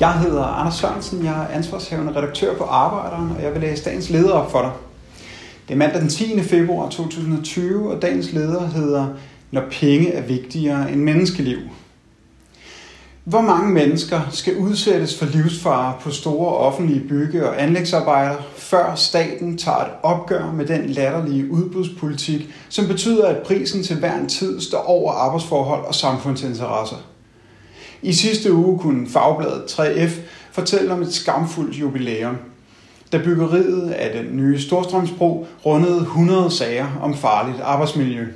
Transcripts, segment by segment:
Jeg hedder Anders Sørensen, jeg er ansvarshavende redaktør på Arbejderen, og jeg vil læse dagens leder op for dig. Det er mandag den 10. februar 2020, og dagens leder hedder Når penge er vigtigere end menneskeliv. Hvor mange mennesker skal udsættes for livsfare på store offentlige bygge- og anlægsarbejder, før staten tager et opgør med den latterlige udbudspolitik, som betyder, at prisen til hver en tid står over arbejdsforhold og samfundsinteresser? I sidste uge kunne fagbladet 3F fortælle om et skamfuldt jubilæum, da byggeriet af den nye Storstrømsbro rundede 100 sager om farligt arbejdsmiljø.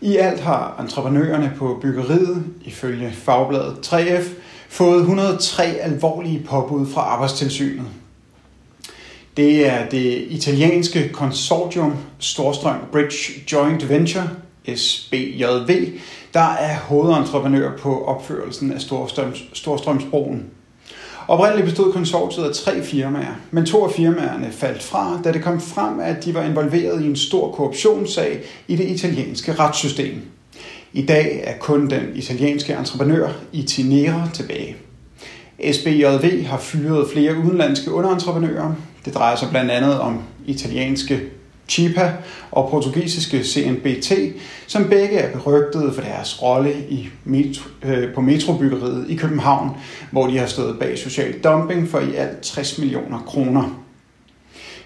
I alt har entreprenørerne på byggeriet, ifølge fagbladet 3F, fået 103 alvorlige påbud fra arbejdstilsynet. Det er det italienske konsortium Storstrøm Bridge Joint Venture, SBJV, der er hovedentreprenør på opførelsen af Storstrøms, Storstrømsbroen. Oprindeligt bestod konsortiet af tre firmaer, men to af firmaerne faldt fra, da det kom frem, at de var involveret i en stor korruptionssag i det italienske retssystem. I dag er kun den italienske entreprenør Itinera tilbage. SBJV har fyret flere udenlandske underentreprenører. Det drejer sig blandt andet om italienske Chipa og portugisiske CNBT, som begge er berygtede for deres rolle i metro, øh, på metrobyggeriet i København, hvor de har stået bag social dumping for i alt 60 millioner kroner.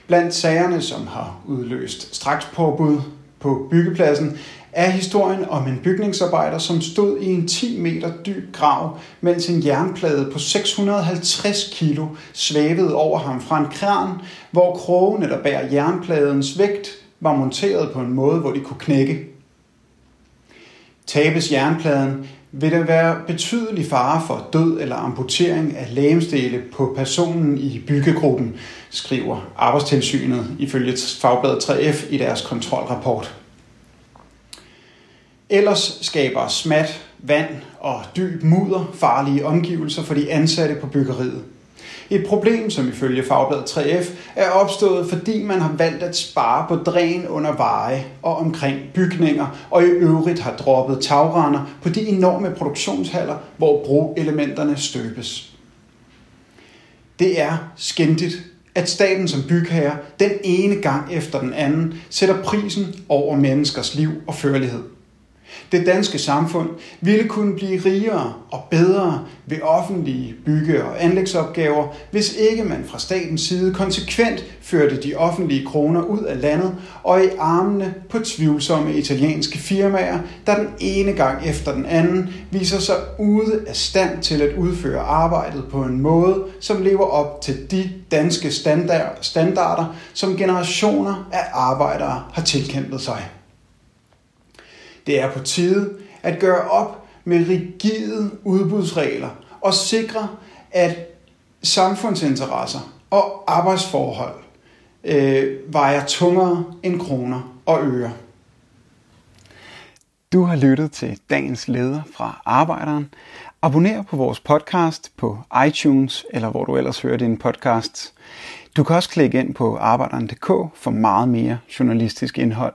Blandt sagerne, som har udløst straks påbud på byggepladsen, er historien om en bygningsarbejder, som stod i en 10 meter dyb grav, mens en jernplade på 650 kilo svævede over ham fra en kran, hvor krogene, der bærer jernpladens vægt, var monteret på en måde, hvor de kunne knække. Tabes jernpladen, vil der være betydelig fare for død eller amputering af lægemstele på personen i byggegruppen, skriver Arbejdstilsynet ifølge Fagbladet 3F i deres kontrolrapport. Ellers skaber smat, vand og dyb mudder farlige omgivelser for de ansatte på byggeriet. Et problem, som ifølge Fagbladet 3F er opstået, fordi man har valgt at spare på dræn under veje og omkring bygninger, og i øvrigt har droppet tagrender på de enorme produktionshaller, hvor broelementerne støbes. Det er skændigt, at staten som bygherre den ene gang efter den anden sætter prisen over menneskers liv og førlighed. Det danske samfund ville kunne blive rigere og bedre ved offentlige bygge- og anlægsopgaver, hvis ikke man fra statens side konsekvent førte de offentlige kroner ud af landet og i armene på tvivlsomme italienske firmaer, der den ene gang efter den anden viser sig ude af stand til at udføre arbejdet på en måde, som lever op til de danske standarder, som generationer af arbejdere har tilkæmpet sig. Det er på tide at gøre op med rigide udbudsregler og sikre, at samfundsinteresser og arbejdsforhold øh, vejer tungere end kroner og øre. Du har lyttet til dagens leder fra Arbejderen. Abonner på vores podcast på iTunes eller hvor du ellers hører din podcast. Du kan også klikke ind på arbejderen.dk for meget mere journalistisk indhold.